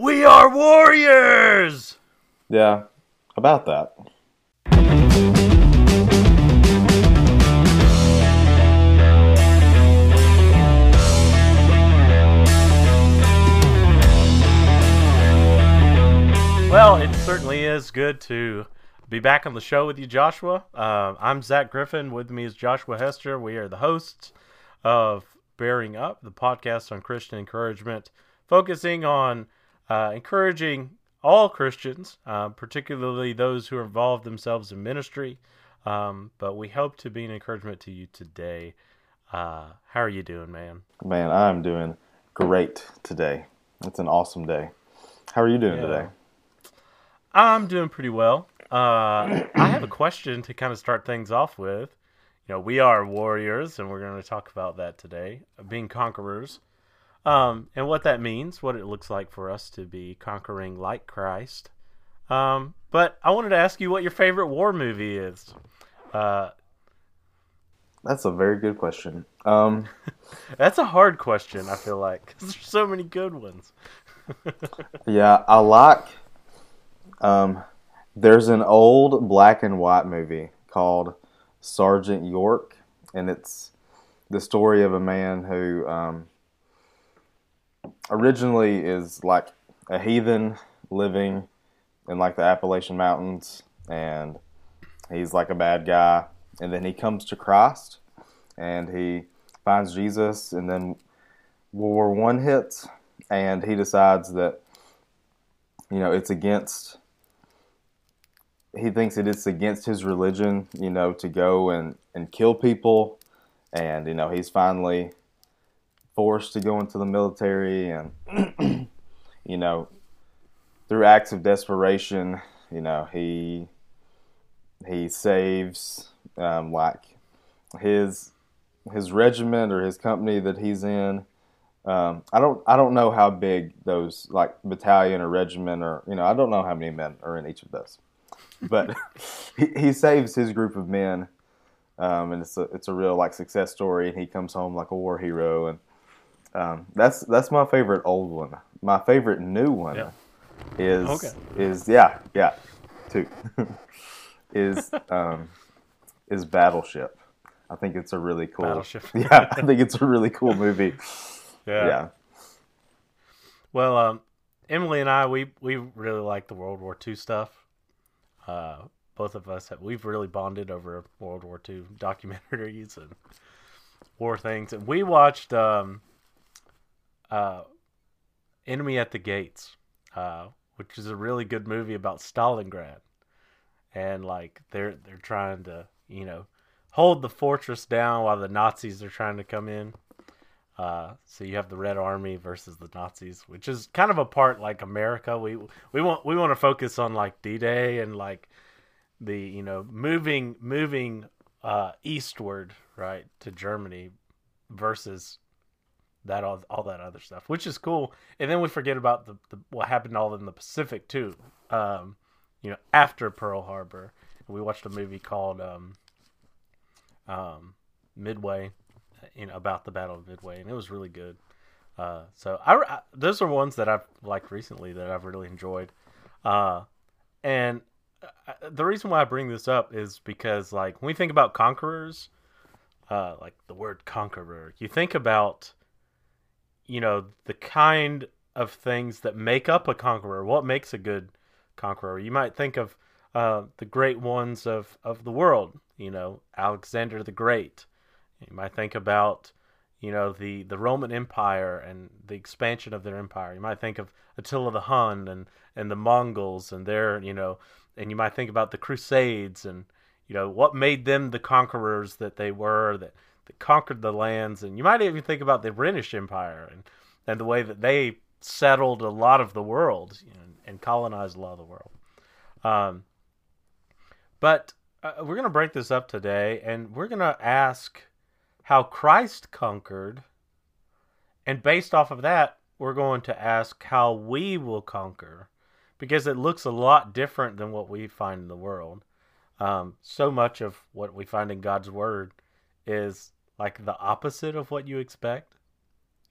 We are warriors! Yeah, about that. Well, it certainly is good to be back on the show with you, Joshua. Uh, I'm Zach Griffin. With me is Joshua Hester. We are the hosts of Bearing Up, the podcast on Christian encouragement, focusing on uh, encouraging all Christians, uh, particularly those who involve themselves in ministry. Um, but we hope to be an encouragement to you today. Uh, how are you doing, man? Man, I'm doing great today. It's an awesome day. How are you doing Yeah. today? I'm doing pretty well. Uh, I have a question to kind of start things off with. You know, we are warriors, and we're going to talk about that today, being conquerors, um, and what that means, what it looks like for us to be conquering like Christ. Um, but I wanted to ask you what your favorite war movie is. Uh, That's a very good question. Um, that's a hard question. I feel like 'cause there's so many good ones. yeah, I like. Um, there's an old black and white movie called Sergeant York, and it's the story of a man who um, originally is like a heathen living in like the Appalachian Mountains, and he's like a bad guy, and then he comes to Christ, and he finds Jesus, and then World War One hits, and he decides that you know it's against he thinks that it's against his religion you know to go and and kill people. And you know he's finally forced to go into the military and you know through acts of desperation you know he he saves um, like his his regiment or his company that he's in. Um, I don't I don't know how big those like battalion or regiment or you know I don't know how many men are in each of those, but he, he saves his group of men, um, and it's a it's a real like success story, and he comes home like a war hero, and um, that's that's my favorite old one. My favorite new one Yeah. is Okay. is yeah yeah two is um, is Battleship. I think it's a really cool Battleship. Yeah, I think it's a really cool movie. yeah. Well, um, Emily and I, we we really like the World War II stuff. Uh, both of us have we've really bonded over World War II documentaries and war things, and we watched um, uh, Enemy at the Gates, uh, which is a really good movie about Stalingrad, and like they're they're trying to you know hold the fortress down while the Nazis are trying to come in. Uh, so you have the Red Army versus the Nazis, which is kind of a part like America. We we want we want to focus on like D Day and like the you know moving moving uh, eastward right to Germany versus that all, all that other stuff, which is cool. And then we forget about the, the what happened all in the Pacific too. Um, you know, after Pearl Harbor, we watched a movie called um, um, Midway, you know, about the Battle of Midway, and it was really good. Uh, so I, I- those are ones that I've liked recently that I've really enjoyed. Uh, and uh, the reason why I bring this up is because like when we think about conquerors, uh, like the word conqueror, you think about, you know, the kind of things that make up a conqueror. What makes a good conqueror? You might think of uh, the great ones of, of the world. You know, Alexander the Great. You might think about, you know, the, the Roman Empire and the expansion of their empire. You might think of Attila the Hun and, and the Mongols and their, you know, and you might think about the Crusades and, you know, what made them the conquerors that they were, that, that conquered the lands. And you might even think about the British Empire and, and the way that they settled a lot of the world and colonized a lot of the world. Um, but uh, we're going to break this up today and we're going to ask how Christ conquered. And based off of that, we're going to ask how we will conquer because it looks a lot different than what we find in the world. Um, so much of what we find in God's Word is like the opposite of what you expect.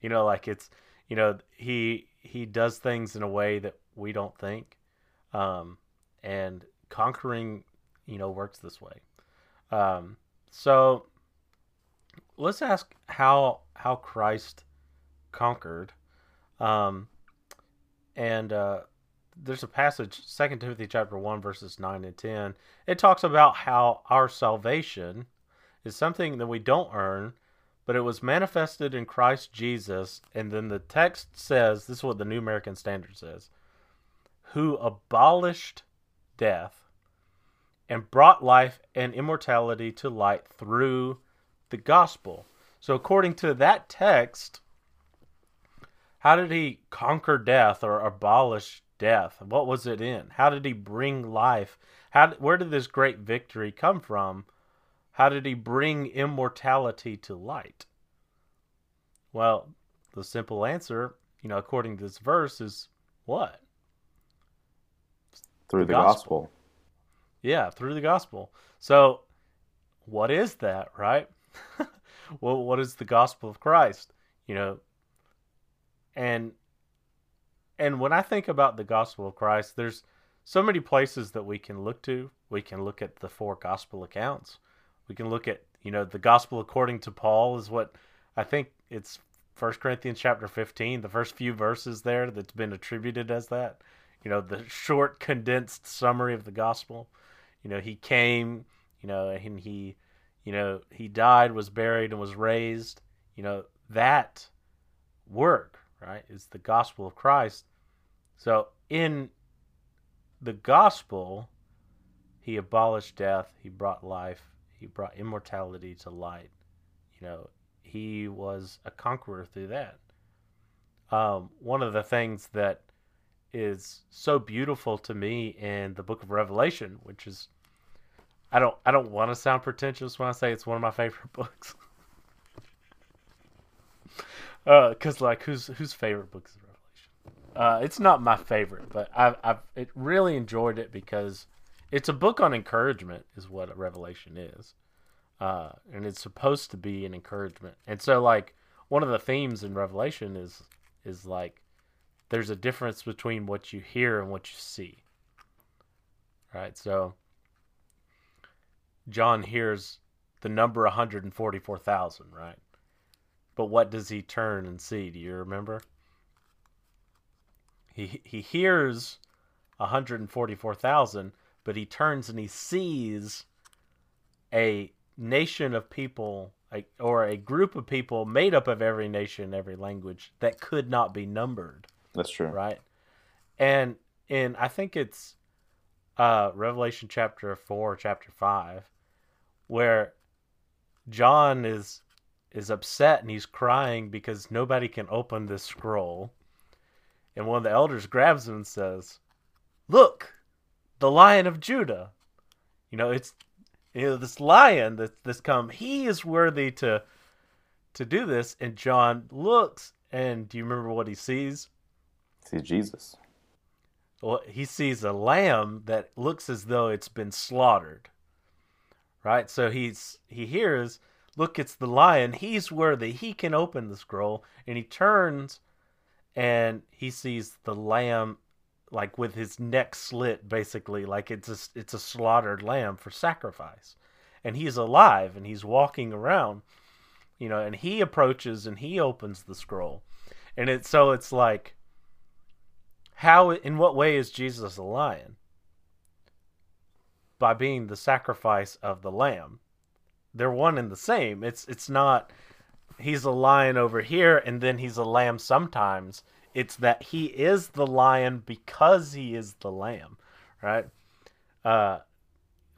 You know, like it's, you know, he he does things in a way that we don't think, um, and conquering, you know, works this way. Um, so let's ask how how Christ conquered. Um, and uh, there's a passage, Second Timothy chapter one, verses nine and ten. It talks about how our salvation is something that we don't earn, but it was manifested in Christ Jesus. And then the text says, this is what the New American Standard says, who abolished death and brought life and immortality to light through the gospel. So, according to that text, how did he conquer death or abolish death? What was it in? How did he bring life? How where did this great victory come from? How did he bring immortality to light? Well, the simple answer, you know, according to this verse is what? Through the, gospel. gospel. Yeah, through the gospel. So, what is that, right? well, what is the gospel of Christ? You know, and and when I think about the gospel of Christ, there's so many places that we can look to. We can look at the four gospel accounts. We can look at, you know, the gospel according to Paul is what I think it's First Corinthians chapter 15, the first few verses there that's been attributed as that. You know, the short condensed summary of the gospel. You know, he came, you know, and he, you know, he died, was buried, and was raised. You know, that work, right, is the gospel of Christ. So in the gospel, he abolished death, he brought life, he brought immortality to light. You know, he was a conqueror through that. Um, one of the things that is so beautiful to me in the book of Revelation, which is I don't I don't want to sound pretentious when I say it's one of my favorite books. uh, cuz like whose whose favorite book is Revelation? uh, it's not my favorite, but I've, I've it really enjoyed it because it's a book on encouragement, is what Revelation is, uh, and it's supposed to be an encouragement. And so, like one of the themes in Revelation is is like there's a difference between what you hear and what you see. Right, so John hears the number 144,000, right? But what does he turn and see? Do you remember? He he hears 144,000, but he turns and he sees a nation of people or a group of people made up of every nation, every language that could not be numbered. That's true. Right? And in I think it's uh, Revelation chapter 4, chapter 5, where John is is upset and he's crying because nobody can open this scroll and one of the elders grabs him and says, "Look, the Lion of Judah." You know, it's you know this lion that this come. He is worthy to to do this. And John looks, and do you remember what he sees? See Jesus. Well, he sees a lamb that looks as though it's been slaughtered. Right? So he's he hears, look, it's the lion. He's worthy. He can open the scroll. And he turns and he sees the lamb like with his neck slit basically like it's a, it's a slaughtered lamb for sacrifice. And he's alive and he's walking around you know and he approaches and he opens the scroll. And it's so it's like how in what way is Jesus a lion? By being the sacrifice of the lamb. They're one and the same. It's it's not he's a lion over here and then he's a lamb sometimes. It's that he is the lion because he is the lamb, right? Uh,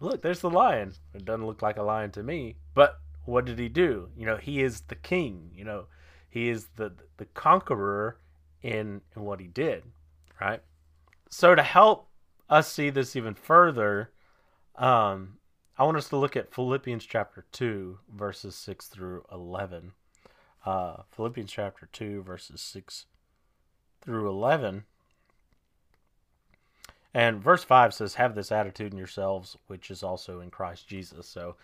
look, there's the lion. It doesn't look like a lion to me, but what did he do? You know, he is the king. You know, he is the the conqueror in in what he did, right? So to help us see this even further, um, I want us to look at Philippians chapter 2, verses 6 through 11 uh, Philippians chapter 2, verses 6 through 11. And verse 5 says, Have this attitude in yourselves, which is also in Christ Jesus. So,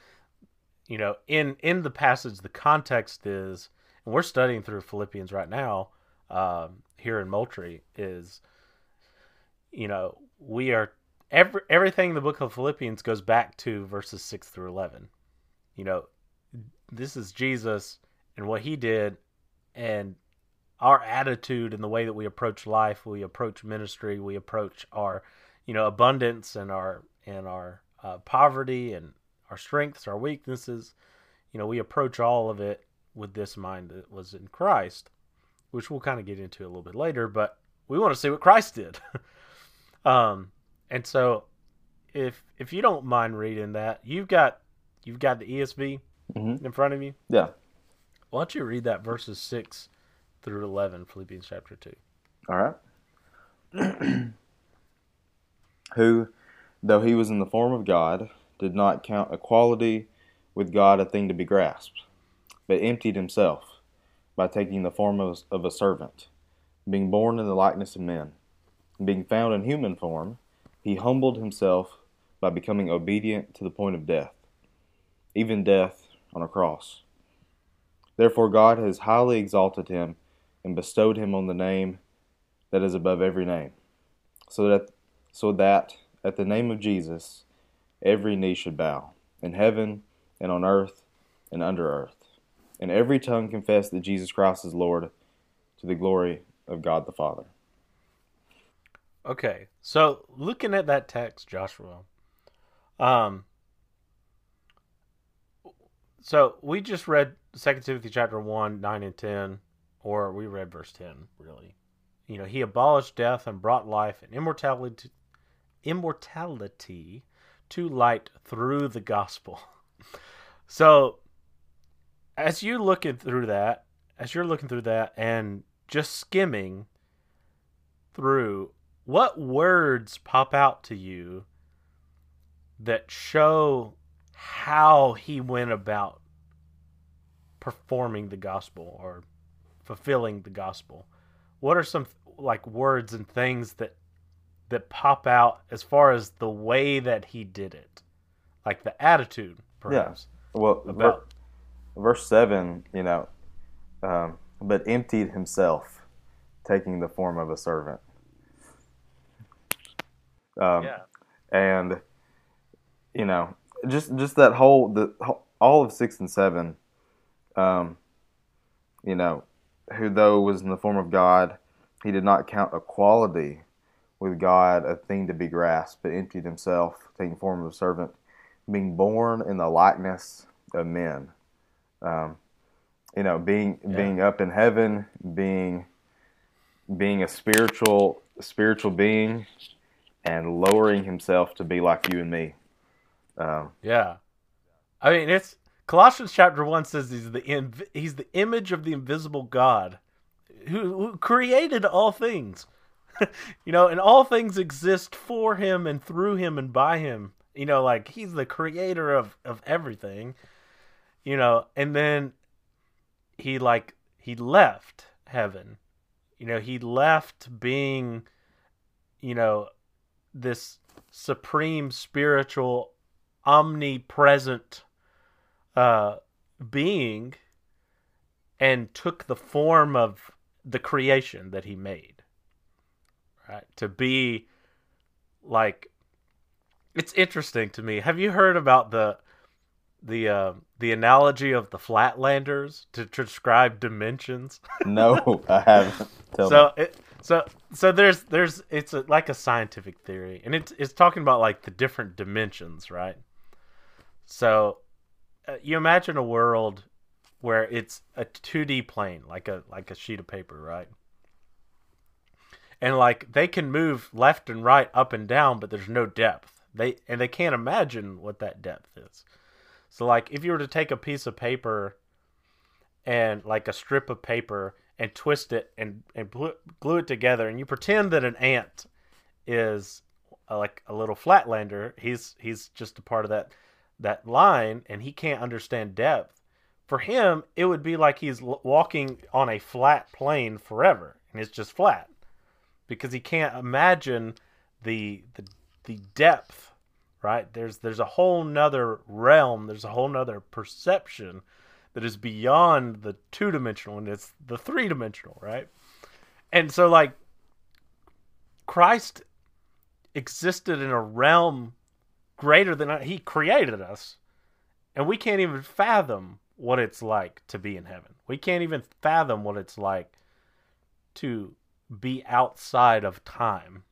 you know, in, in the passage, the context is, and we're studying through Philippians right now, um, here in Moultrie is, you know, we are every everything in the book of Philippians goes back to verses six through eleven. You know, this is Jesus and what he did, and our attitude and the way that we approach life, we approach ministry, we approach our, you know, abundance and our and our uh, poverty and our strengths, our weaknesses. You know, we approach all of it with this mind that was in Christ, which we'll kind of get into a little bit later. But we want to see what Christ did. um, and so, if if you don't mind reading that, you've got you've got the ESV Mhm. in front of you. Yeah. Why don't you read that verses six through eleven, Philippians chapter two. All right. Who, though he was in the form of God, did not count equality with God a thing to be grasped, but emptied himself by taking the form of, of a servant, being born in the likeness of men. Being found in human form, he humbled himself by becoming obedient to the point of death, even death on a cross. Therefore, God has highly exalted him and bestowed him on the name that is above every name, so that so that at the name of Jesus every knee should bow, in heaven and on earth and under earth, and every tongue confess that Jesus Christ is Lord, to the glory of God the Father. Okay, so looking at that text, Joshua, um, so we just read Second Timothy chapter one, nine and ten, or we read verse ten, really. You know, he abolished death and brought life and immortality, immortality to light through the gospel. So, as you're looking through that, as you're looking through that, and just skimming through what words pop out to you that show how he went about performing the gospel or fulfilling the gospel what are some like words and things that that pop out as far as the way that he did it like the attitude perhaps yeah. Well, ver- about verse 7, you know, um, but emptied himself, taking the form of a servant. Um, yeah and you know just just that whole the whole- all of six and seven um you know who though was in the form of god he did not count equality with god a thing to be grasped but emptied himself taking form of a servant being born in the likeness of men um you know being Yeah. being up in heaven being being a spiritual spiritual being and lowering himself to be like you and me. Um, Yeah, I mean it's Colossians chapter one says he's the he's the image of the invisible God, who, who created all things. you know, and all things exist for him and through him and by him. You know, like he's the creator of of everything. You know, and then he like he left heaven. You know, he left being, you know, this supreme spiritual omnipresent uh being and took the form of the creation that he made right to be like it's interesting to me have you heard about the the uh, the analogy of the flatlanders to describe dimensions no, I haven't. Tell so me. it so so there's there's it's a, like a scientific theory and it's it's talking about like the different dimensions right so uh, you imagine a world where it's a 2D plane like a like a sheet of paper right? And like they can move left and right up and down but there's no depth. They and they can't imagine what that depth is. So like if you were to take a piece of paper and like a strip of paper and twist it and and glue, it together and you pretend that an ant is uh, like a little flatlander he's he's just a part of that that line and he can't understand depth for him it would be like he's walking on a flat plane forever and it's just flat because he can't imagine the the the depth right there's there's a whole nother realm there's a whole nother perception that is beyond the two dimensional and it's the three dimensional, right? and so like Christ existed in a realm greater than he created us and we can't even fathom what it's like to be in heaven. We can't even fathom what it's like to be outside of time.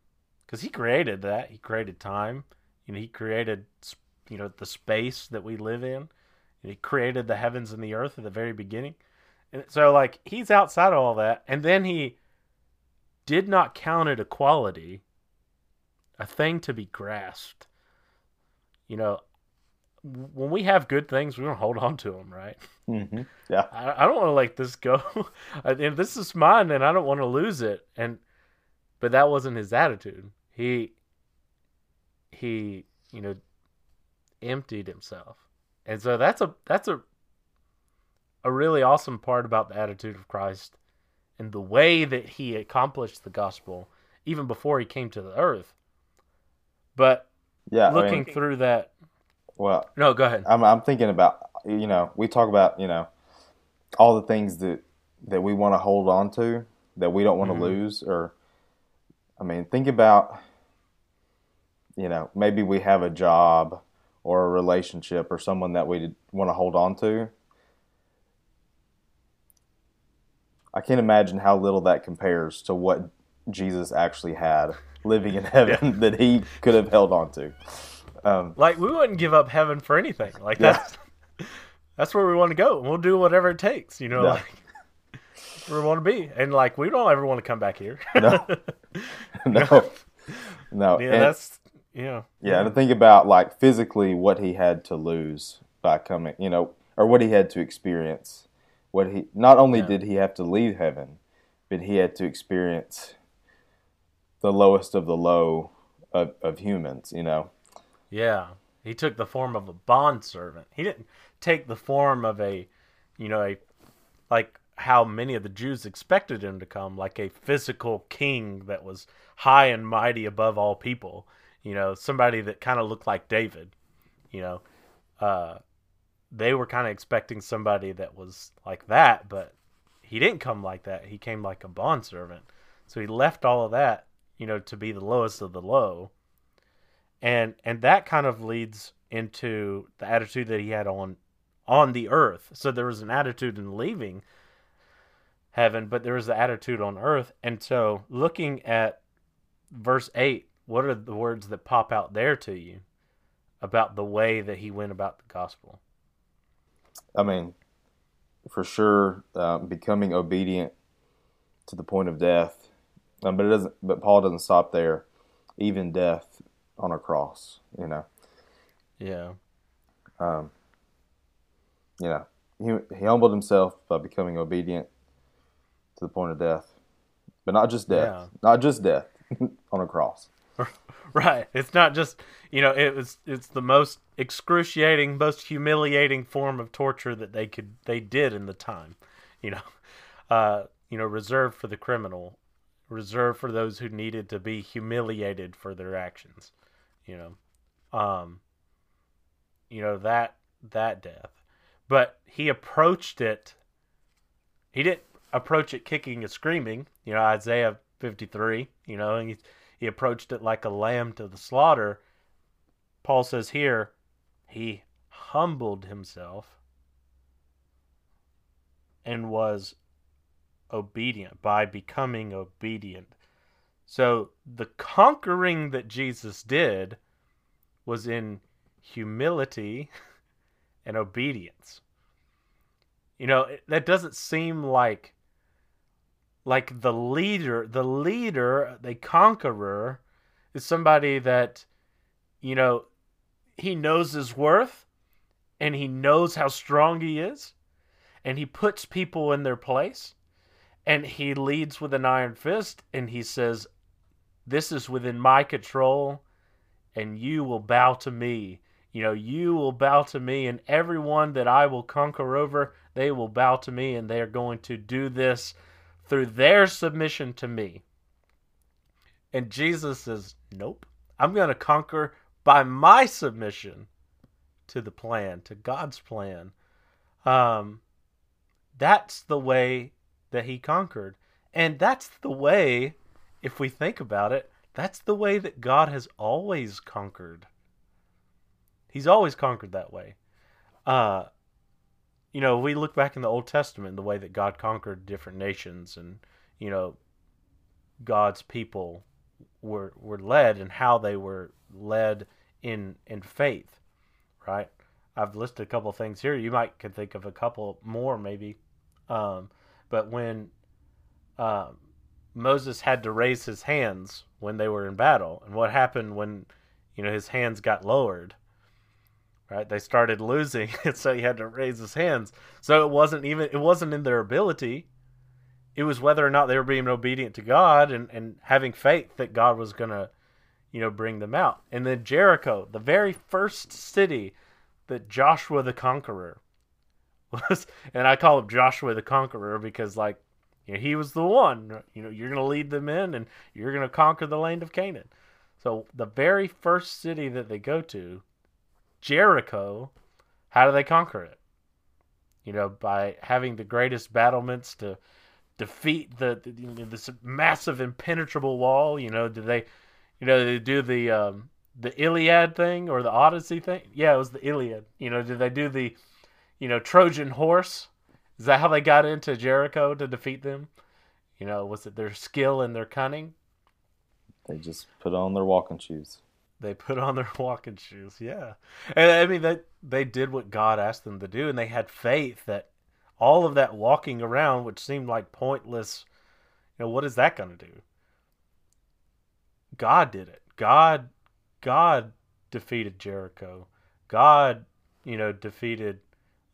Because he created that. He created time. You know he created you know the space that we live in. And he created the heavens and the earth at the very beginning. And so like he's outside of all that. And then he did not count it equality a thing to be grasped you know when we have good things we don't hold on to them right hmm Yeah. I, I don't want to let this go. and this is mine, and I don't want to lose it. And but that wasn't his attitude. He he you know emptied himself, and so that's a that's a a really awesome part about the attitude of Christ and the way that he accomplished the gospel even before he came to the earth. But Yeah. I looking mean, through that, well, no, go ahead. I'm, I'm thinking about you know we talk about you know all the things that that we want to hold on to that we don't want Mhm. to lose or I mean think about you know maybe we have a job or a relationship or someone that we want to hold on to I can't imagine how little that compares to what Jesus actually had living in heaven that he could have held on to um, Like we wouldn't give up heaven for anything. Like Yeah. that's that's where we want to go. We'll do whatever it takes. You know, Yeah. like where we want to be. And like we don't ever want to come back here. No. no no yeah, and- that's yeah. Yeah, to think about like physically what he had to lose by coming, you know, or what he had to experience. What he not only Yeah. did he have to leave heaven, but he had to experience the lowest of the low of, of humans, you know. Yeah. He took the form of a bond servant. He didn't take the form of a you know, a like how many of the Jews expected him to come, like a physical king that was high and mighty above all people. You know, somebody that kind of looked like David. You know, uh, they were kind of expecting somebody that was like that, but he didn't come like that. He came like a bondservant. So he left all of that, you know, to be the lowest of the low. And and that kind of leads into the attitude that he had on on the earth. So there was an attitude in leaving heaven, but there was the attitude on earth. And so looking at verse 8, what are the words that pop out there to you about the way that he went about the gospel? I mean, for sure, uh, becoming obedient to the point of death. Um, but it doesn't. But Paul doesn't stop there. Even death on a cross, you know. Yeah. um, you know, he, he humbled himself by becoming obedient to the point of death, but not just death, Yeah. not just death on a cross. Right. It's not just you know, it was it's the most excruciating, most humiliating form of torture that they could they did in the time. You know. Uh, you know, reserved for the criminal, reserved for those who needed to be humiliated for their actions. You know. Um you know, that that death. But he approached it he didn't approach it kicking and screaming, you know, Isaiah 53, you know, he, he approached it like a lamb to the slaughter. Paul says here, he humbled himself and was obedient by becoming obedient. So the conquering that Jesus did was in humility and obedience. You know, that doesn't seem like like the leader, the leader, the conqueror is somebody that you know, he knows his worth and he knows how strong he is and he puts people in their place and he leads with an iron fist and he says this is within my control and you will bow to me. You know you will bow to me and everyone that i will conquer over they will bow to me and they are going to do this through their submission to me. And jesus says nope. I'm going to conquer by my submission to the plan to god's plan. Um that's the way that he conquered And that's the way, if we think about it, that's the way that God has always conquered. He's always conquered that way. Uh, you know, we look back in the Old Testament, the way that God conquered different nations and, you know, God's people were were led and how they were led in in faith, right? I've listed a couple things here. You might could think of a couple more maybe, um, but when uh, Moses had to raise his hands when they were in battle, and what happened when you know his hands got lowered? Right, they started losing, and so he had to raise his hands. So it wasn't even it wasn't in their ability it was whether or not they were being obedient to God and, and having faith that God was to, you know, bring them out. And then Jericho, the very first city that Joshua the Conqueror was, and I call him Joshua the Conqueror because, like, you know, he was the one, you know, you're going to lead them in and you're going to conquer the land of Canaan. So the very first city that they go to, Jericho, how do they conquer it? You know, by having the greatest battlements to defeat the, the you know, this massive impenetrable wall? You know, did they, you know, they do the um, the Iliad thing or the Odyssey thing? Yeah, it was the Iliad. You know, did they do the, you know, Trojan horse? Is that how they got into Jericho to defeat them? You know, was it their skill and their cunning? They just put on their walking shoes. They put on their walking shoes, yeah. And I mean, they they did what God asked them to do, and they had faith that all of that walking around, which seemed like pointless, you know, what is that going to do? God did it. God, God defeated Jericho. God, you know, defeated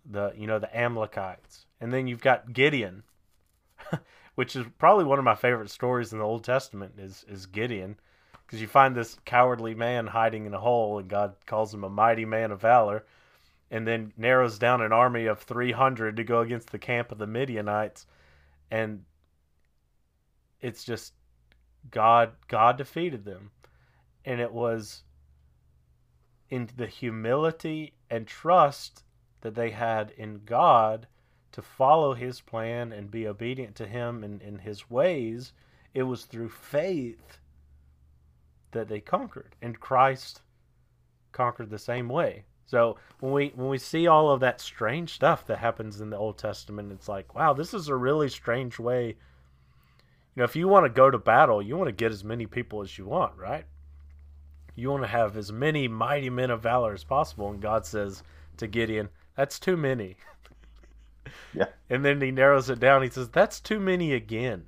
the, you know, the Amalekites. And then you've got Gideon, which is probably one of my favorite stories in the Old Testament is, is Gideon. Because you find this cowardly man hiding in a hole, and God calls him a mighty man of valor and then narrows down an army of 300 to go against the camp of the Midianites and it's just God God defeated them and it was in the humility and trust that they had in God to follow his plan and be obedient to him in, in his ways it was through faith that they conquered and Christ conquered the same way so when we when we see all of that strange stuff that happens in the Old Testament, it's like, wow, this is a really strange way. You know, if you want to go to battle, you want to get as many people as you want, right? You want to have as many mighty men of valor as possible. And God says to Gideon, that's too many. Yeah. And then he narrows it down. He says, that's too many again.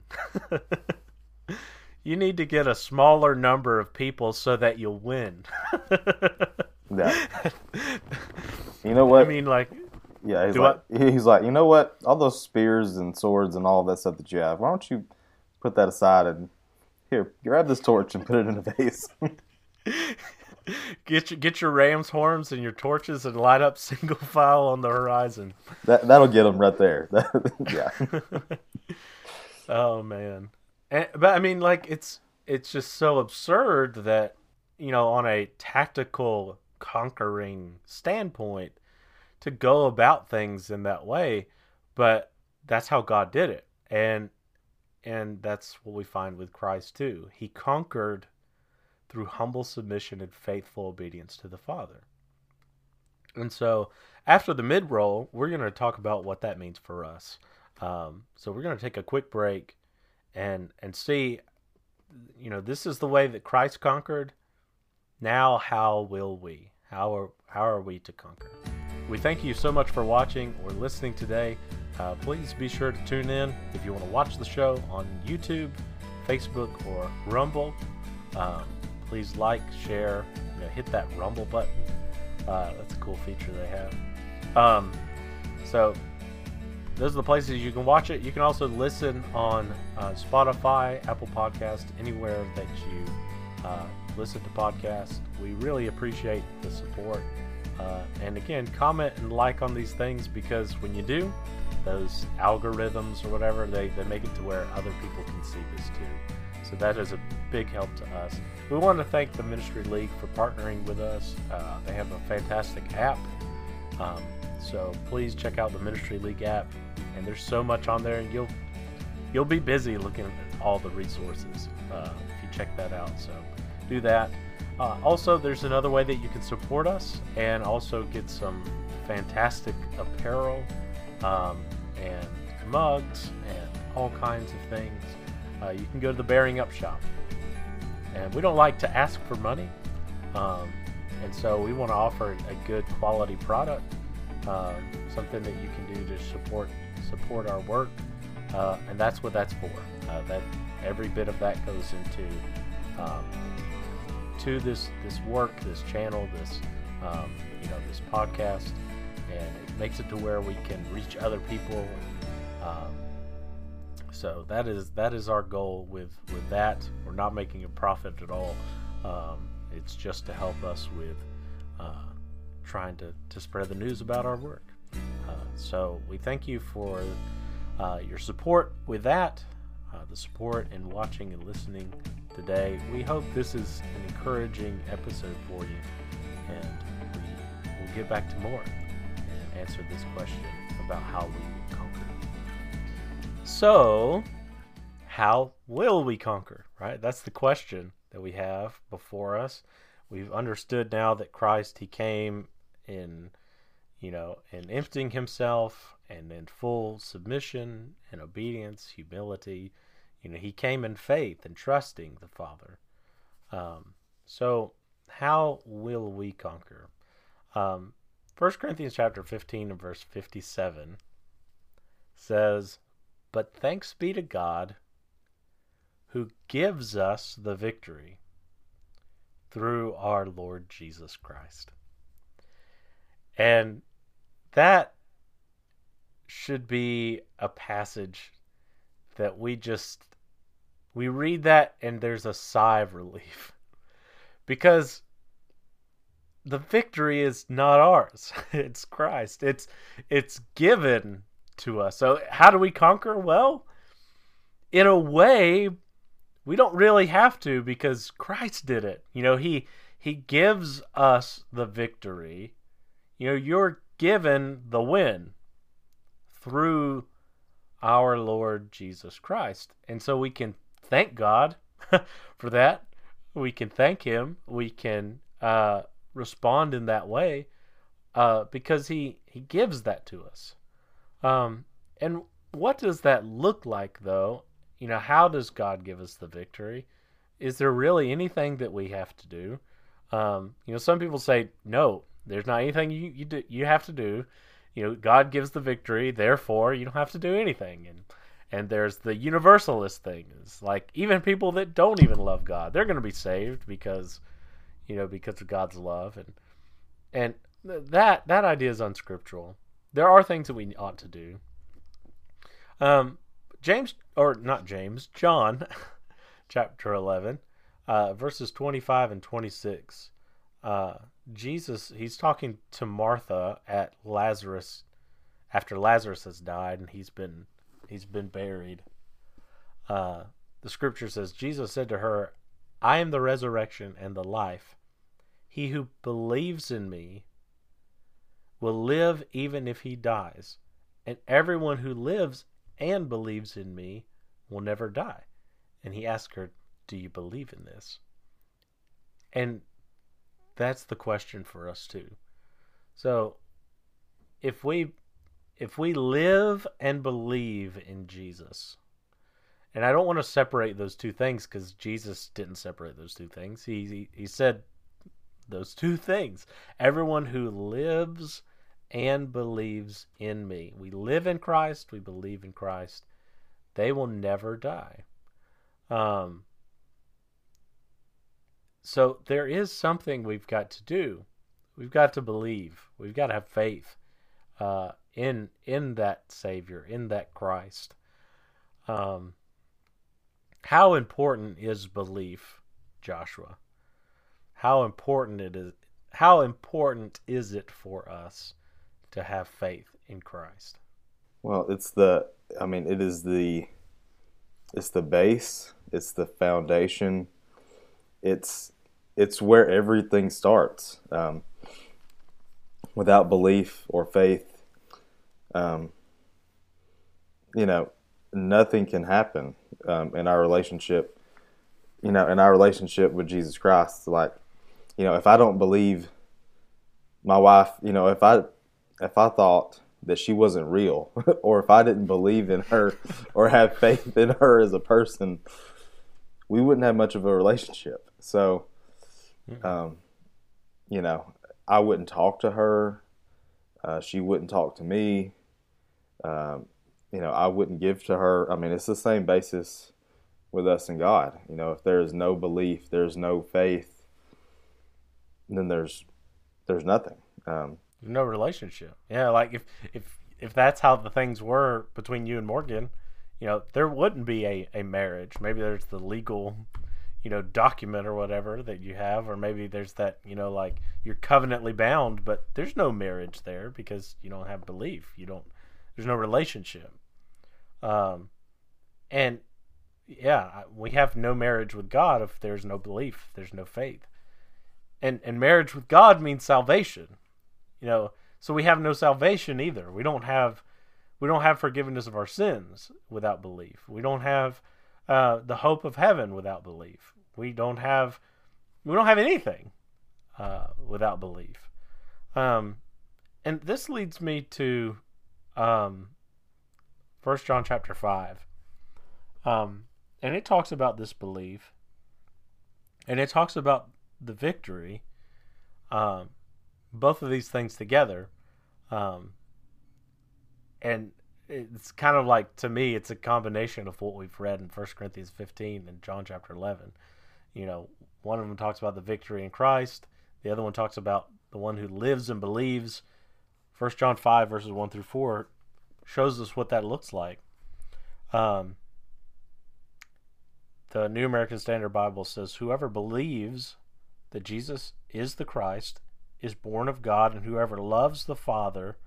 you need to get a smaller number of people so that you'll win. Yeah. You know what? I mean, like, yeah, he's like, he's like, you know what? All those spears and swords and all that stuff that you have, why don't you put that aside and here, grab this torch and put it in a vase. get your get your ram's horns and your torches and light up single file on the horizon. that that'll get them right there. yeah. oh man, and, but I mean, like, it's it's just so absurd that you know, on a tactical conquering standpoint to go about things in that way but that's how God did it and and that's what we find with Christ too he conquered through humble submission and faithful obedience to the Father and so after the mid roll we're going to talk about what that means for us um, so we're going to take a quick break and and see you know this is the way that Christ conquered now how will we how are, how are we to conquer? We thank you so much for watching or listening today. Uh, please be sure to tune in if you want to watch the show on YouTube, Facebook, or Rumble. Um, please like, share, you know, hit that Rumble button. Uh, that's a cool feature they have. Um, so those are the places you can watch it. You can also listen on uh, Spotify, Apple Podcast, anywhere that you uh, listen to podcasts. We really appreciate the support. Uh, and again, comment and like on these things because when you do, those algorithms or whatever, they, they make it to where other people can see this too. So that is a big help to us. We want to thank the Ministry League for partnering with us. Uh, they have a fantastic app. Um, so please check out the Ministry League app. And there's so much on there, and you'll you'll be busy looking at all the resources uh, if you check that out. So do that. Uh, also, there's another way that you can support us and also get some fantastic apparel um, and mugs and all kinds of things. Uh, you can go to the Bearing Up shop. And we don't like to ask for money. Um, and so we want to offer a good quality product, uh, something that you can do to support support our work, uh, and that's what that's for. Uh, that every bit of that goes into um, to this this work, this channel, this um, you know this podcast, and it makes it to where we can reach other people. Um, so that is that is our goal with with that. We're not making a profit at all. Um, it's just to help us with uh, trying to, to spread the news about our work. Uh, so we thank you for uh, your support with that, uh, the support in watching and listening today. We hope this is an encouraging episode for you, and we will get back to more and answer this question about how we. So, how will we conquer? Right? That's the question that we have before us. We've understood now that Christ he came in you know, in emptying himself and in full submission and obedience, humility. You know, he came in faith and trusting the Father. Um, so, how will we conquer? Um, 1 Corinthians chapter 15 and verse 57 says, But thanks be to God who gives us the victory through our Lord Jesus Christ. And that should be a passage that we just we read that and there's a sigh of relief. Because the victory is not ours. It's christ. It's it's given to us so how do we conquer well in a way we don't really have to because christ did it you know he he gives us the victory you know you're given the win through our Lord Jesus Christ. And so we can thank God for that. We can thank Him. We can uh, respond in that way uh, because He He gives that to us. Um, and what does that look like, though? You know, how does God give us the victory? Is there really anything that we have to do? Um, you know, some people say no. There's not anything you you do, you have to do. You know, God gives the victory, therefore you don't have to do anything. And and there's the universalist thing. Like even people that don't even love God, they're going to be saved because you know because of God's love and and that that idea is unscriptural. There are things that we ought to do. Um, James or not James, John, chapter eleven, uh, verses twenty five and twenty six. Uh, Jesus, he's talking to Martha at Lazarus after Lazarus has died and he's been he's been buried. Uh, the scripture says Jesus said to her, "I am the resurrection and the life. He who believes in me will live even if he dies, and everyone who lives and believes in me will never die." And he asked her, "Do you believe in this?" And that's the question for us too. So if we if we live and believe in Jesus, and I don't want to separate those two things because Jesus didn't separate those two things. He, he he said those two things. Everyone who lives and believes in me. We live in Christ, we believe in Christ. They will never die. Um, so there is something we've got to do. We've got to believe. We've got to have faith uh, in in that Savior, in that Christ. Um, how important is belief, Joshua? How important it is? How important is it for us to have faith in Christ? Well, it's the. I mean, it is the. It's the base. It's the foundation. It's it's where everything starts. Um, without belief or faith, um, you know, nothing can happen um, in our relationship. You know, in our relationship with Jesus Christ, like, you know, if I don't believe my wife, you know, if I if I thought that she wasn't real, or if I didn't believe in her or have faith in her as a person, we wouldn't have much of a relationship. So, um, you know, I wouldn't talk to her. Uh, she wouldn't talk to me. Um, you know, I wouldn't give to her. I mean, it's the same basis with us and God. You know, if there is no belief, there's no faith, then there's there's nothing. Um, no relationship. Yeah, like if if if that's how the things were between you and Morgan, you know, there wouldn't be a, a marriage. Maybe there's the legal, you know, document or whatever that you have, or maybe there's that, you know, like you're covenantly bound, but there's no marriage there because you don't have belief. You don't there's no relationship. Um and yeah, we have no marriage with God if there's no belief, there's no faith. And and marriage with God means salvation. You know, so we have no salvation either. We don't have we don't have forgiveness of our sins without belief. We don't have uh, the hope of heaven without belief. We don't have we don't have anything uh, without belief. Um, and this leads me to um, First John chapter five, um, and it talks about this belief, and it talks about the victory. Um, both of these things together. Um, and it's kind of like to me it's a combination of what we've read in 1 corinthians 15 and john chapter 11 you know one of them talks about the victory in christ the other one talks about the one who lives and believes 1 john 5 verses 1 through 4 shows us what that looks like um, the new american standard bible says whoever believes that jesus is the christ is born of God, and whoever loves the Father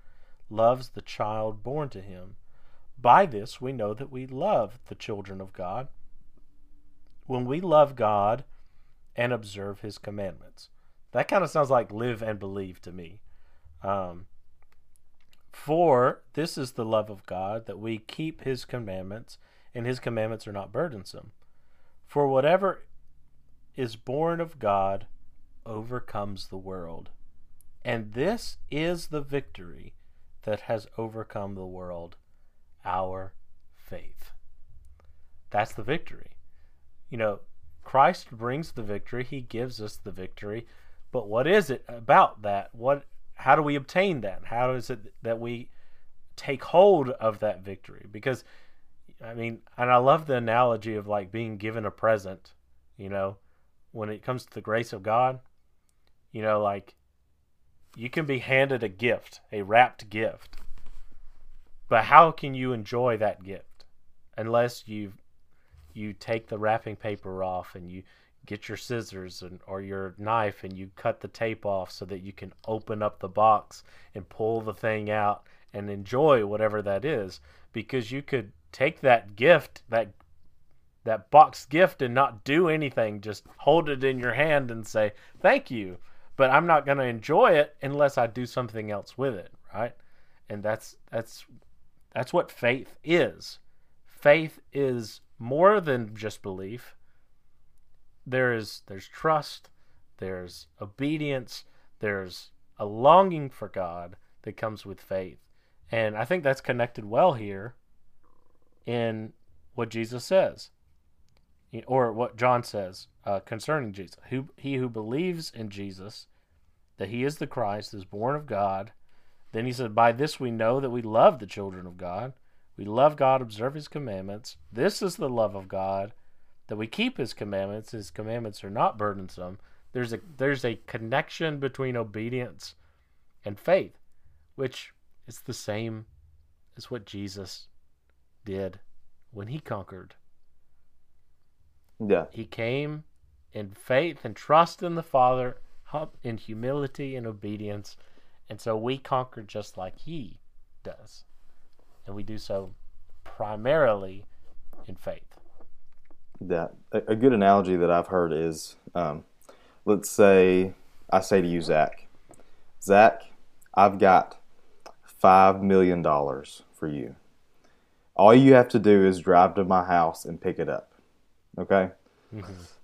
loves the child born to him. By this we know that we love the children of God when we love God and observe his commandments. That kind of sounds like live and believe to me. Um, for this is the love of God, that we keep his commandments, and his commandments are not burdensome. For whatever is born of God overcomes the world. And this is the victory that has overcome the world our faith. That's the victory. You know, Christ brings the victory, he gives us the victory, but what is it about that? What how do we obtain that? How is it that we take hold of that victory? Because I mean, and I love the analogy of like being given a present, you know, when it comes to the grace of God, you know, like you can be handed a gift, a wrapped gift. But how can you enjoy that gift unless you you take the wrapping paper off and you get your scissors and, or your knife and you cut the tape off so that you can open up the box and pull the thing out and enjoy whatever that is because you could take that gift that that box gift and not do anything just hold it in your hand and say thank you but I'm not going to enjoy it unless I do something else with it, right? And that's that's that's what faith is. Faith is more than just belief. There is there's trust, there's obedience, there's a longing for God that comes with faith. And I think that's connected well here in what Jesus says or what John says uh, concerning Jesus. Who he who believes in Jesus, that he is the Christ, is born of God. Then he said, By this we know that we love the children of God. We love God, observe his commandments. This is the love of God, that we keep his commandments. His commandments are not burdensome. There's a there's a connection between obedience and faith, which is the same as what Jesus did when he conquered yeah. He came in faith and trust in the Father, in humility and obedience. And so we conquer just like he does. And we do so primarily in faith. Yeah. A, good analogy that I've heard is um, let's say I say to you, Zach, Zach, I've got $5 million for you. All you have to do is drive to my house and pick it up. Okay?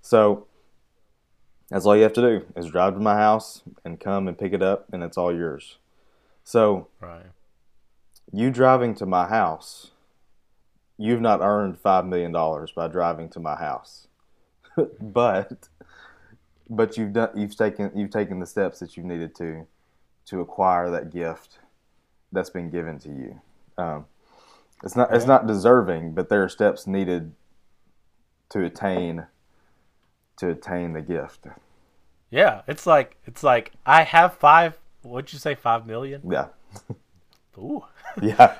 So that's all you have to do is drive to my house and come and pick it up, and it's all yours. So Right. you driving to my house, you've not earned five million dollars by driving to my house, but but you've done you've taken you've taken the steps that you've needed to to acquire that gift that's been given to you. Um, it's not it's not deserving, but there are steps needed to attain to attain the gift. Yeah, it's like it's like I have five. What'd you say? Five million? Yeah, Ooh. yeah.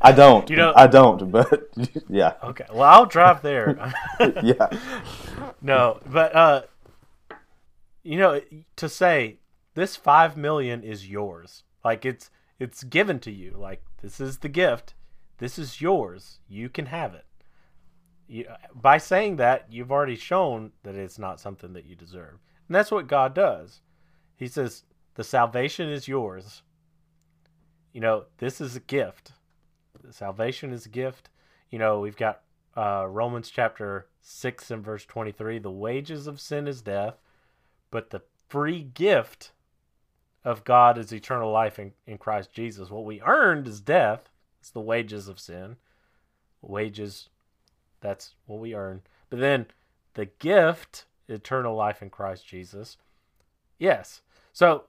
I don't. You know- I don't. But yeah, Okay. Well, I'll drive there. yeah. no, but uh, you know, to say this five million is yours, like it's it's given to you. Like this is the gift. This is yours. You can have it. You, by saying that, you've already shown that it's not something that you deserve, and that's what God does. He says the salvation is yours. You know, this is a gift. The salvation is a gift. You know, we've got uh, Romans chapter 6 and verse 23 the wages of sin is death, but the free gift of God is eternal life in, in Christ Jesus. What we earned is death, it's the wages of sin. Wages, that's what we earn. But then the gift, eternal life in Christ Jesus. Yes. So,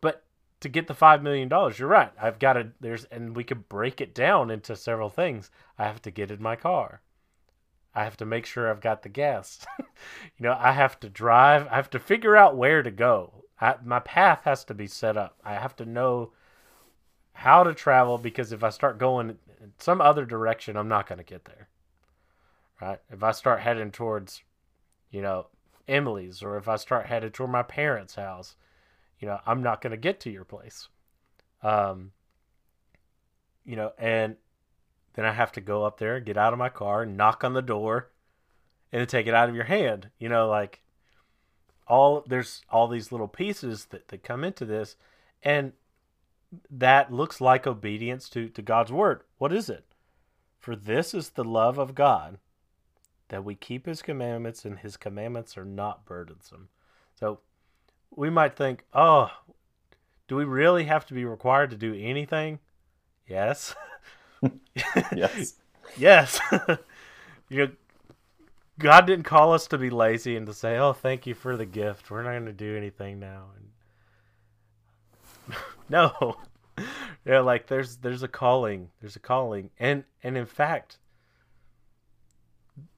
but to get the $5 million, you're right. I've got to, there's, and we could break it down into several things. I have to get in my car. I have to make sure I've got the gas. you know, I have to drive. I have to figure out where to go. I, my path has to be set up. I have to know how to travel because if I start going in some other direction, I'm not going to get there. Right? If I start heading towards, you know, Emily's or if I start headed toward my parents' house, you know, I'm not going to get to your place. Um, you know, and then I have to go up there, get out of my car, knock on the door, and take it out of your hand. You know, like all there's all these little pieces that, that come into this, and that looks like obedience to, to God's word. What is it? For this is the love of God, that we keep his commandments, and his commandments are not burdensome. So we might think, oh, do we really have to be required to do anything? Yes. Yes. yes. you know, God didn't call us to be lazy and to say, "Oh, thank you for the gift. We're not going to do anything now." And no. Yeah, like there's there's a calling. There's a calling. And and in fact,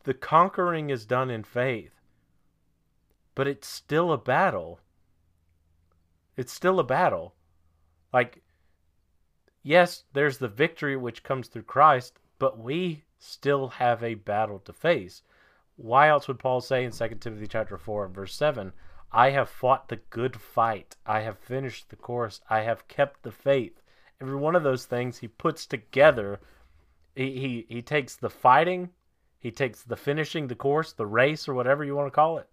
the conquering is done in faith. But it's still a battle. It's still a battle. Like yes, there's the victory which comes through Christ, but we still have a battle to face. Why else would Paul say in 2 Timothy chapter 4 and verse 7, I have fought the good fight, I have finished the course, I have kept the faith. Every one of those things he puts together. He, he, he takes the fighting, he takes the finishing the course, the race, or whatever you want to call it.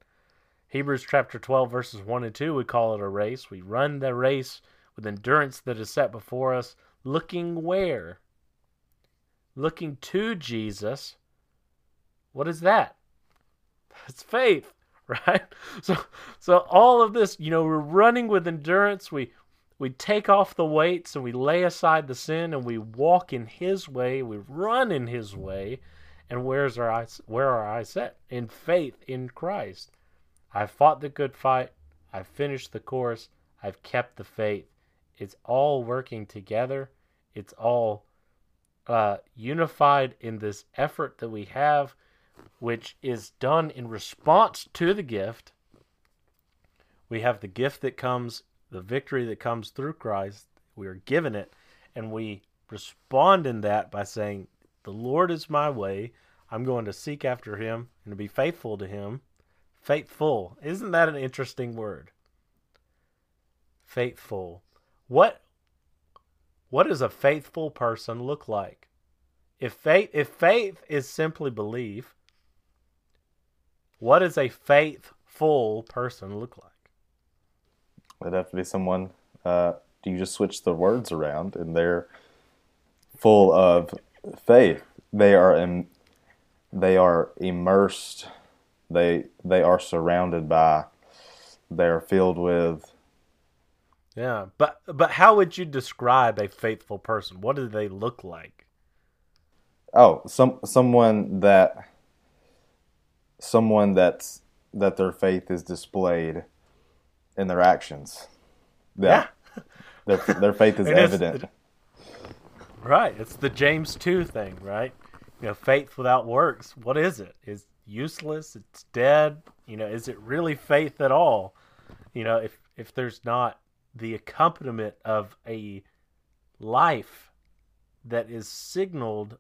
Hebrews chapter 12, verses 1 and 2, we call it a race. We run the race with endurance that is set before us, looking where? Looking to Jesus. What is that? It's faith, right? So so all of this, you know, we're running with endurance. We we take off the weights and we lay aside the sin and we walk in his way, we run in his way. And where's our eyes where are eyes set? In faith in Christ. I've fought the good fight. I've finished the course. I've kept the faith. It's all working together. It's all uh, unified in this effort that we have, which is done in response to the gift. We have the gift that comes, the victory that comes through Christ. We are given it, and we respond in that by saying, The Lord is my way. I'm going to seek after him and to be faithful to him. Faithful. Isn't that an interesting word? Faithful. What what does a faithful person look like? If faith if faith is simply belief, what does a faithful person look like? It'd have to be someone. Uh, do you just switch the words around and they're full of faith? they are in, they are immersed. They they are surrounded by. They are filled with. Yeah, but but how would you describe a faithful person? What do they look like? Oh, some someone that someone that's that their faith is displayed in their actions. Yeah. Their their faith is It is- evident. Right. It's the James 2 thing, right? You know, faith without works, what is it? Is useless, it's dead. You know, is it really faith at all? You know, if if there's not the accompaniment of a life that is signaled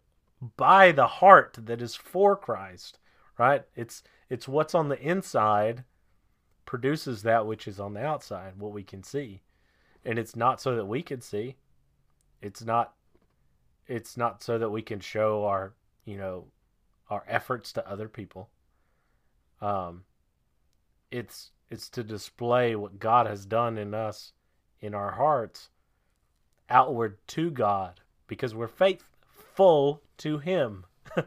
by the heart that is for Christ, right? It's it's what's on the inside produces that which is on the outside, what we can see. And it's not so that we can see. It's not it's not so that we can show our you know our efforts to other people. Um it's it's to display what god has done in us in our hearts outward to god because we're faithful to him.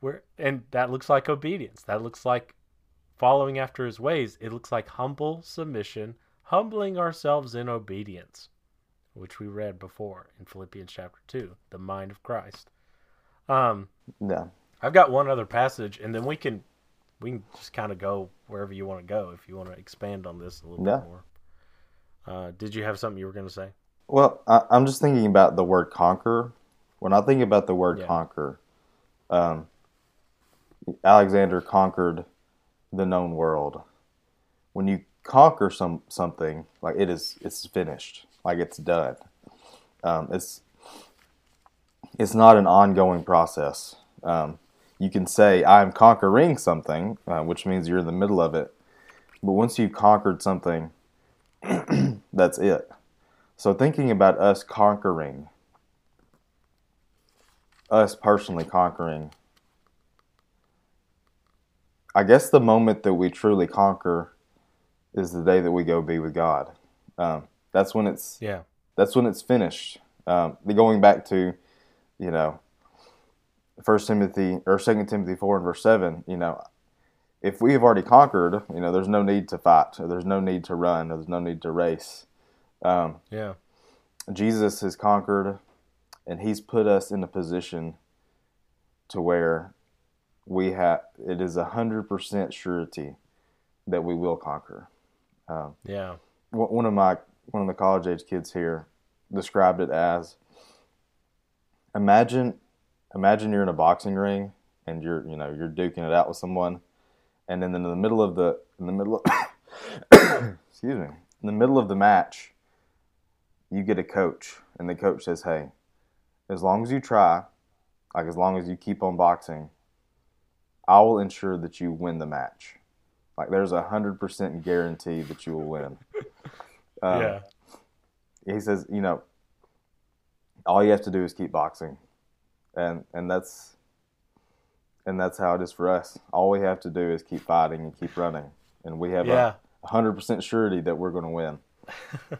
We're and that looks like obedience. That looks like following after his ways. It looks like humble submission humbling ourselves in obedience which we read before in Philippians chapter 2, the mind of Christ. Um, Yeah. I've got one other passage, and then we can we can just kind of go wherever you want to go if you want to expand on this a little Yeah. bit more. Uh, did you have something you were going to say? Well, I, I'm just thinking about the word conquer. When I think about the word Yeah. conquer, um, Alexander conquered the known world. When you conquer some something, like it is, it's finished, like it's done. Um, it's it's not an ongoing process. Um, you can say I'm conquering something, uh, which means you're in the middle of it. But once you've conquered something, that's it. So thinking about us conquering, us personally conquering, I guess the moment that we truly conquer is the day that we go be with God. Um, that's when it's Yeah. that's when it's finished. Um, going back to, you know, First Timothy or Second Timothy four and verse seven. You know, if we have already conquered, you know, there's no need to fight. There's no need to run. There's no need to race. Um, Yeah. Jesus has conquered, and He's put us in a position to where we have. It is a hundred percent surety that we will conquer. Um, Yeah. one one of my one of the college age kids here described it as imagine imagine you're in a boxing ring and you're you know you're duking it out with someone and then in the middle of the in the middle of excuse me in the middle of the match you get a coach and the coach says hey as long as you try like as long as you keep on boxing i will ensure that you win the match like there's a hundred percent guarantee that you will win um, yeah. he says, you know, all you have to do is keep boxing, and and that's and that's how it is for us. All we have to do is keep fighting and keep running, and we have Yeah. a hundred percent surety that we're going to win.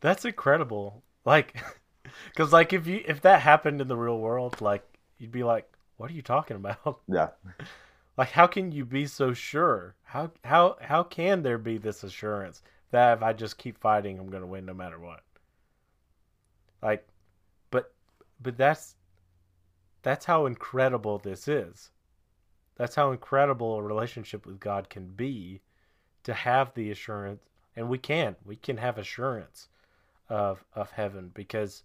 That's incredible. Like, because like if you if that happened in the real world, like you'd be like, "What are you talking about?" Yeah, Like, how can you be so sure? How how how can there be this assurance that if I just keep fighting, I'm gonna win no matter what? Like, but but that's that's how incredible this is. That's how incredible a relationship with God can be, to have the assurance, and we can we can have assurance of of heaven because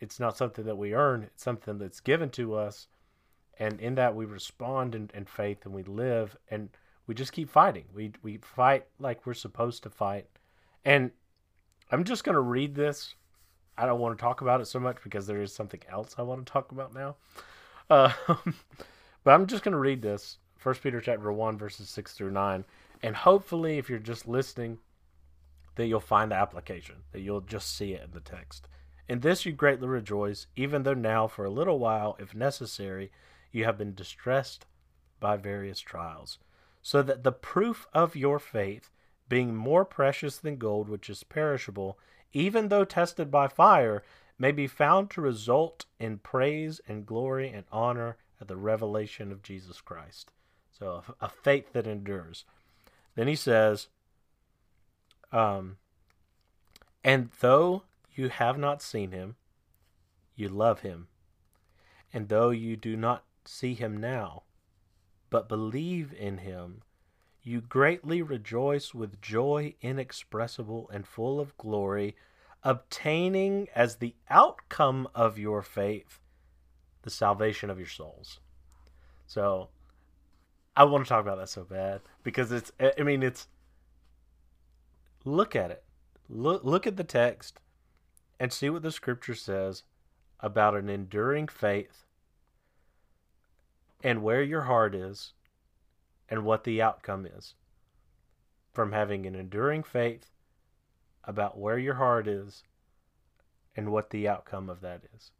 it's not something that we earn; it's something that's given to us and in that we respond in, in faith and we live and we just keep fighting we we fight like we're supposed to fight and i'm just going to read this. I don't want to talk about it so much because there is something else i want to talk about now. Uh, but i'm just going to read this first peter chapter 1 verses 6 through 9 and hopefully if you're just listening that you'll find the application that you'll just see it in the text. In this you greatly rejoice even though now for a little while if necessary you have been distressed by various trials, so that the proof of your faith, being more precious than gold which is perishable, even though tested by fire, may be found to result in praise and glory and honor at the revelation of Jesus Christ. So a, a faith that endures. Then he says, um, and though you have not seen him, you love him. And though you do not see him now, but believe in him, you greatly rejoice with joy inexpressible and full of glory, obtaining as the outcome of your faith the salvation of your souls. So I want to talk about that so bad because it's I mean it's look at it. Look look at the text and see what the scripture says about an enduring faith and where your heart is and what the outcome is from having an enduring faith about where your heart is and what the outcome of that is.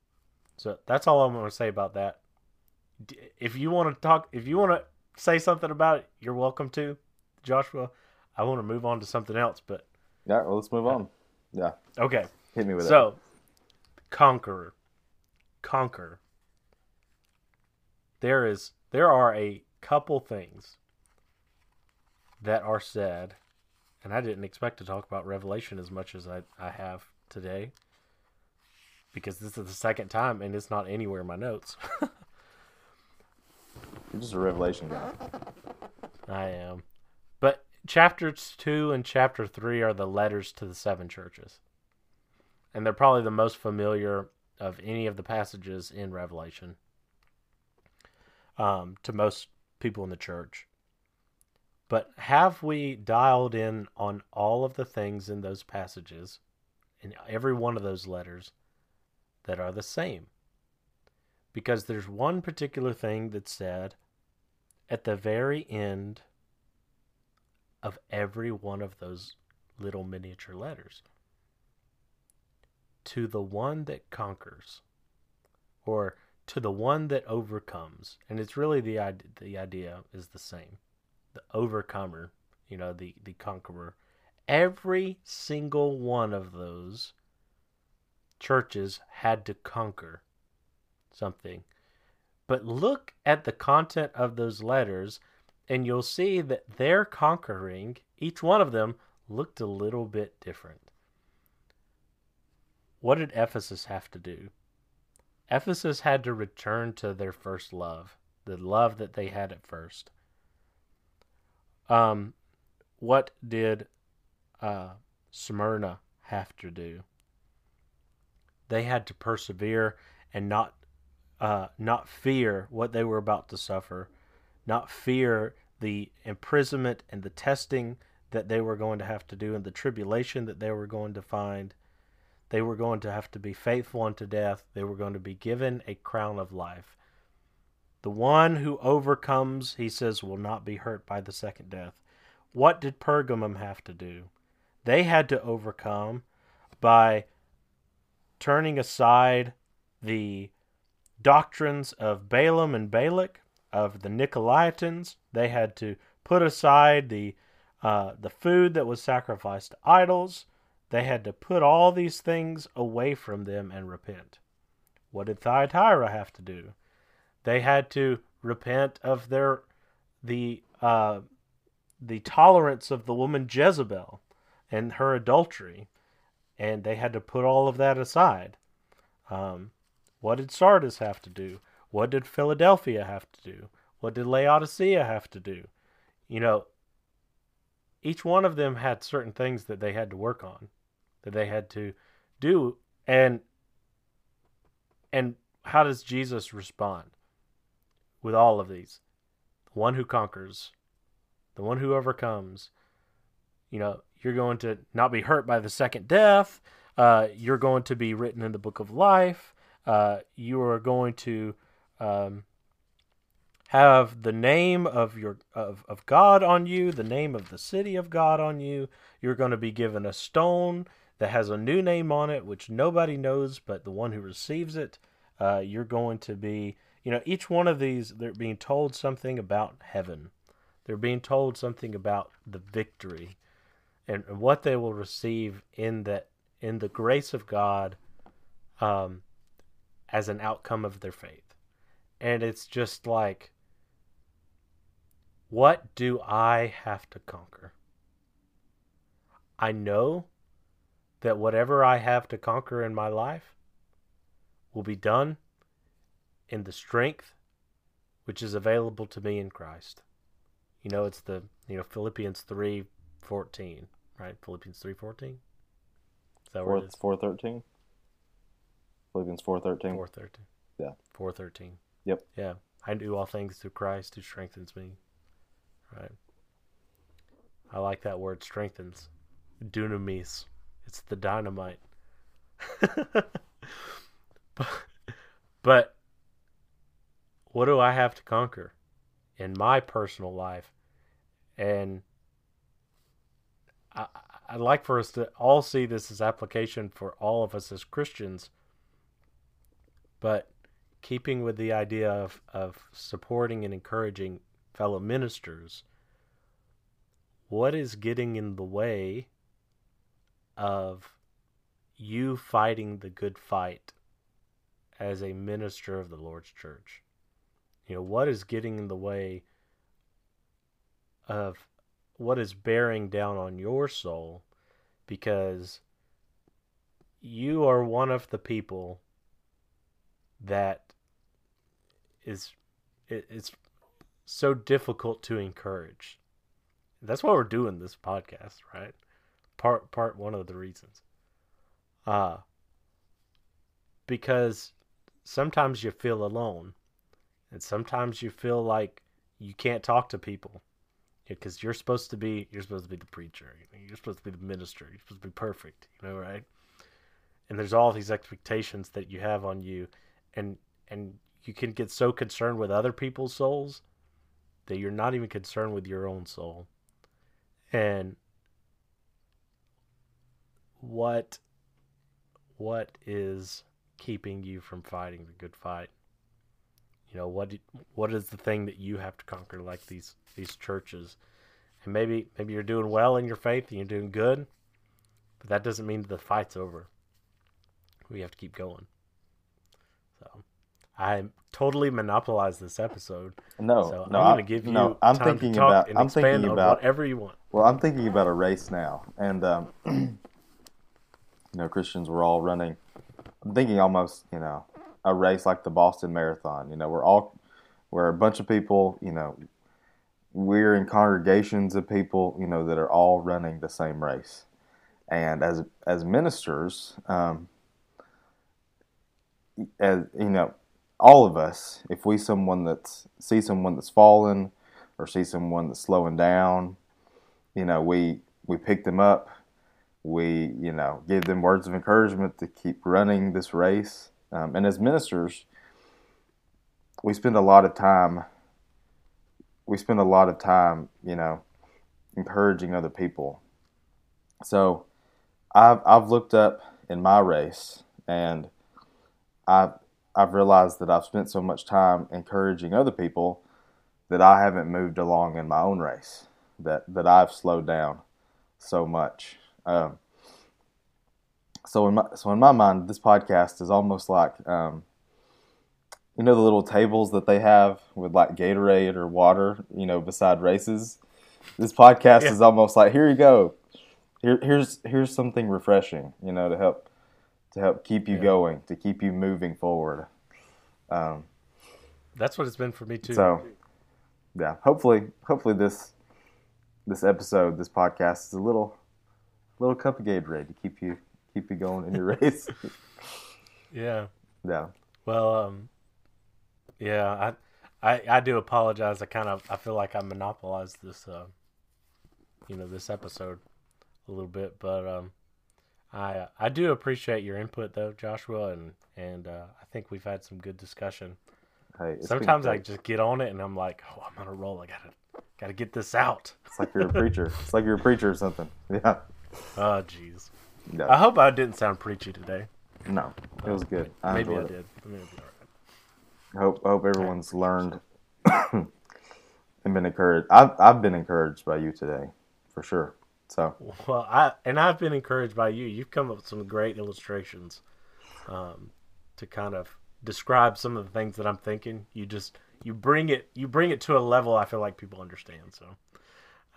So that's all I'm going to say about that. If you want to talk, if you want to say something about it, you're welcome to, Joshua. I want to move on to something else, but yeah, well, let's move on. Yeah. Okay. Hit me with so, it. So, conqueror, conquer. There is, there are a couple things that are said, and I didn't expect to talk about Revelation as much as I, I have today because this is the second time and it's not anywhere in my notes. You're just a Revelation guy. I am. But chapters 2 and chapter 3 are the letters to the seven churches. And they're probably the most familiar of any of the passages in Revelation um, to most people in the church. But have we dialed in on all of the things in those passages, in every one of those letters, that are the same? Because there's one particular thing that's said at the very end of every one of those little miniature letters. To the one that conquers, or to the one that overcomes. And it's really the idea, the idea is the same. The overcomer, you know, the, the conqueror. Every single one of those churches had to conquer something. But look at the content of those letters, and you'll see that their conquering, each one of them, looked a little bit different. What did Ephesus have to do? Ephesus had to return to their first love, the love that they had at first. Um, what did uh, Smyrna have to do? They had to persevere and not uh, not fear what they were about to suffer, not fear the imprisonment and the testing that they were going to have to do and the tribulation that they were going to find. They were going to have to be faithful unto death. They were going to be given a crown of life. The one who overcomes, he says, will not be hurt by the second death. What did Pergamum have to do? They had to overcome by turning aside the doctrines of Balaam and Balak, of the Nicolaitans. They had to put aside the uh, the food that was sacrificed to idols. They had to put all these things away from them and repent. What did Thyatira have to do? They had to repent of their the uh, the tolerance of the woman Jezebel and her adultery, and they had to put all of that aside. Um, what did Sardis have to do? What did Philadelphia have to do? What did Laodicea have to do? You know, each one of them had certain things that they had to work on that they had to do and and how does Jesus respond with all of these the one who conquers the one who overcomes you know you're going to not be hurt by the second death uh, you're going to be written in the book of life uh, you are going to um, have the name of your of, of God on you, the name of the city of God on you. You're going to be given a stone that has a new name on it, which nobody knows but the one who receives it. Uh, you're going to be, you know, each one of these, they're being told something about heaven. They're being told something about the victory and what they will receive in that in the grace of God um, as an outcome of their faith. And it's just like, what do I have to conquer? I know that whatever I have to conquer in my life will be done in the strength which is available to me in Christ. You know, it's the you know Philippians three fourteen, right? Philippians three fourteen. Is that where it Four is? four thirteen. Philippians four thirteen. Four thirteen. Yeah. Four thirteen. Yep. Yeah. I do all things through Christ who strengthens me. Right. I like that word strengthens. Dunamis. It's the dynamite. but, but what do I have to conquer in my personal life? And I, I'd like for us to all see this as application for all of us as Christians. But keeping with the idea of, of supporting and encouraging fellow ministers, what is getting in the way of you fighting the good fight as a minister of the Lord's church? You know, what is getting in the way of what is bearing down on your soul because you are one of the people that is it, it's so difficult to encourage. That's why we're doing this podcast, right? Part part one of the reasons. Uh because sometimes you feel alone and sometimes you feel like you can't talk to people. Because you're supposed to be you're supposed to be the preacher you're supposed to be the minister you're supposed to be perfect you know right? And there's all these expectations that you have on you and and you can get so concerned with other people's souls that you're not even concerned with your own soul. And what what is keeping you from fighting the good fight you know what what is the thing that you have to conquer like these these churches and maybe maybe you're doing well in your faith and you're doing good but that doesn't mean the fight's over we have to keep going so i totally monopolized this episode No, so no, i'm going to give you no. I'm time thinking to talk about. and I'm thinking about. whatever you want Well, I'm thinking about a race now, and um, you know, Christians were all running. I'm thinking almost, you know, a race like the Boston Marathon. You know, we're all, we're a bunch of people. You know, we're in congregations of people. You know, that are all running the same race, and as as ministers, um, as you know, all of us, if we someone that's see someone that's fallen, or see someone that's slowing down, you know, we we pick them up, we you know give them words of encouragement to keep running this race. Um, and as ministers, we spend a lot of time. We spend a lot of time, you know, encouraging other people. So, I've I've looked up in my race, and I've I've realized that I've spent so much time encouraging other people that I haven't moved along in my own race. That that I've slowed down so much. Um, so in my so in my mind, this podcast is almost like um, you know the little tables that they have with like Gatorade or water, you know, beside races. This podcast Yeah. is almost like here you go. Here, here's here's something refreshing, you know, to help to help keep you Yeah. going, to keep you moving forward. Um, that's what it's been for me too so, yeah, hopefully, hopefully this this episode, this podcast, is a little little cup of Gatorade to keep you keep you going in your race. yeah yeah, Well, um, yeah, I, I, I do apologize. I kind of, I feel like I monopolized this, uh, you know, this episode a little bit, but um, I, I do appreciate your input though, Joshua, and and uh, I think we've had some good discussion. hey, Sometimes I just get on it and I'm like, oh, I'm on a roll. I gotta, gotta get this out. it's like you're a preacher. It's like you're a preacher or something. Yeah, Oh, jeez. I hope I didn't sound preachy today. no, it was good. I Maybe I it. did. Maybe it'll be all right. Hope hope everyone's learned and been encouraged. I've I've been encouraged by you today, for sure. So Well, I and I've been encouraged by you. You've come up with some great illustrations um, to kind of describe some of the things that I'm thinking. You just you bring it you bring it to a level I feel like people understand. So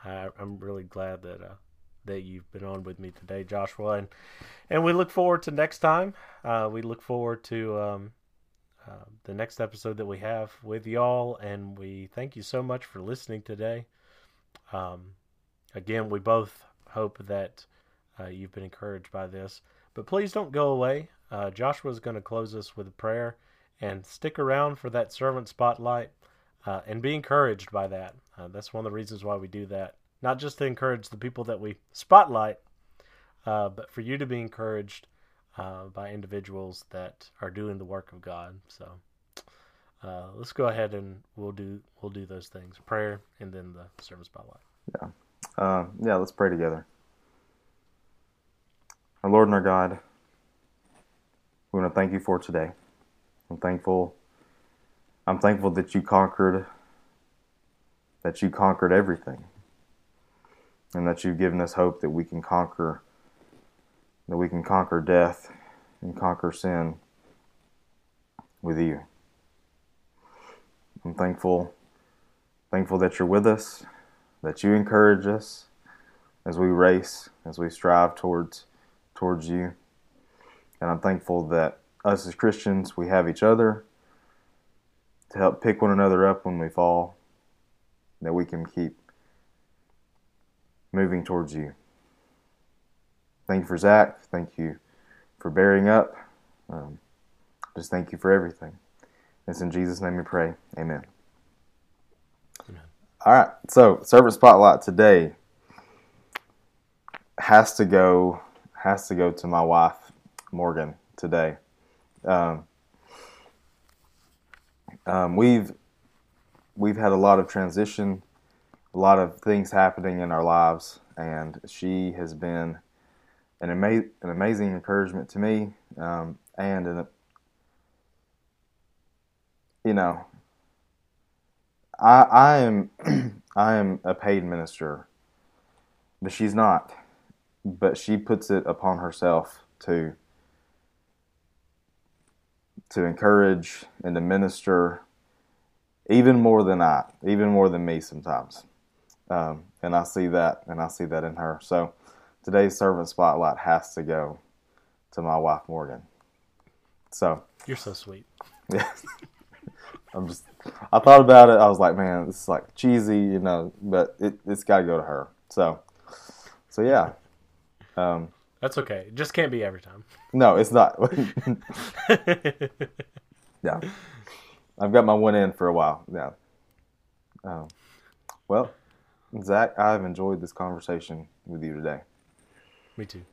I, I'm really glad that uh, that you've been on with me today, Joshua, and and we look forward to next time. Uh, we look forward to um, uh, the next episode that we have with y'all, and we thank you so much for listening today. Um, again, we both hope that uh, you've been encouraged by this, but please don't go away. Uh, Joshua is going to close us with a prayer, and stick around for that servant spotlight, uh, and be encouraged by that. Uh, that's one of the reasons why we do that not just to encourage the people that we spotlight, uh, but for you to be encouraged uh, by individuals that are doing the work of God. So uh, let's go ahead and we'll do we'll do those things: prayer and then the service spotlight. Yeah, uh, yeah. Let's pray together. Our Lord and our God, we want to thank you for today. I'm thankful. I'm thankful that you conquered. That you conquered everything and that you've given us hope that we can conquer that we can conquer death and conquer sin with you. I'm thankful thankful that you're with us, that you encourage us as we race, as we strive towards towards you. And I'm thankful that us as Christians, we have each other to help pick one another up when we fall, that we can keep moving towards you. Thank you for Zach. Thank you for bearing up. Um, just thank you for everything. It's in Jesus' name we pray. Amen. Amen. All right. So, servant spotlight today has to go has to go to my wife Morgan today. Um, um, we've we've had a lot of transition a lot of things happening in our lives, and she has been an, ama- an amazing encouragement to me, um, and an, you know, I, I am I am a paid minister, but she's not. But she puts it upon herself to to encourage and to minister even more than I, even more than me sometimes. Um, and I see that, and I see that in her. So today's servant spotlight has to go to my wife Morgan. So you're so sweet. Yeah. I'm just. I thought about it. I was like, man, this is like cheesy, you know, but it, it's got to go to her. So, so yeah. Um, That's okay. It just can't be every time. No, it's not. yeah. I've got my one in for a while. Yeah. Um, well, Zach, I've enjoyed this conversation with you today. Me too.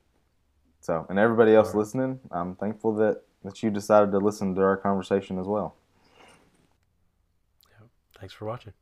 So, and everybody else right. listening, I'm thankful that, that you decided to listen to our conversation as well. Yep. Thanks for watching.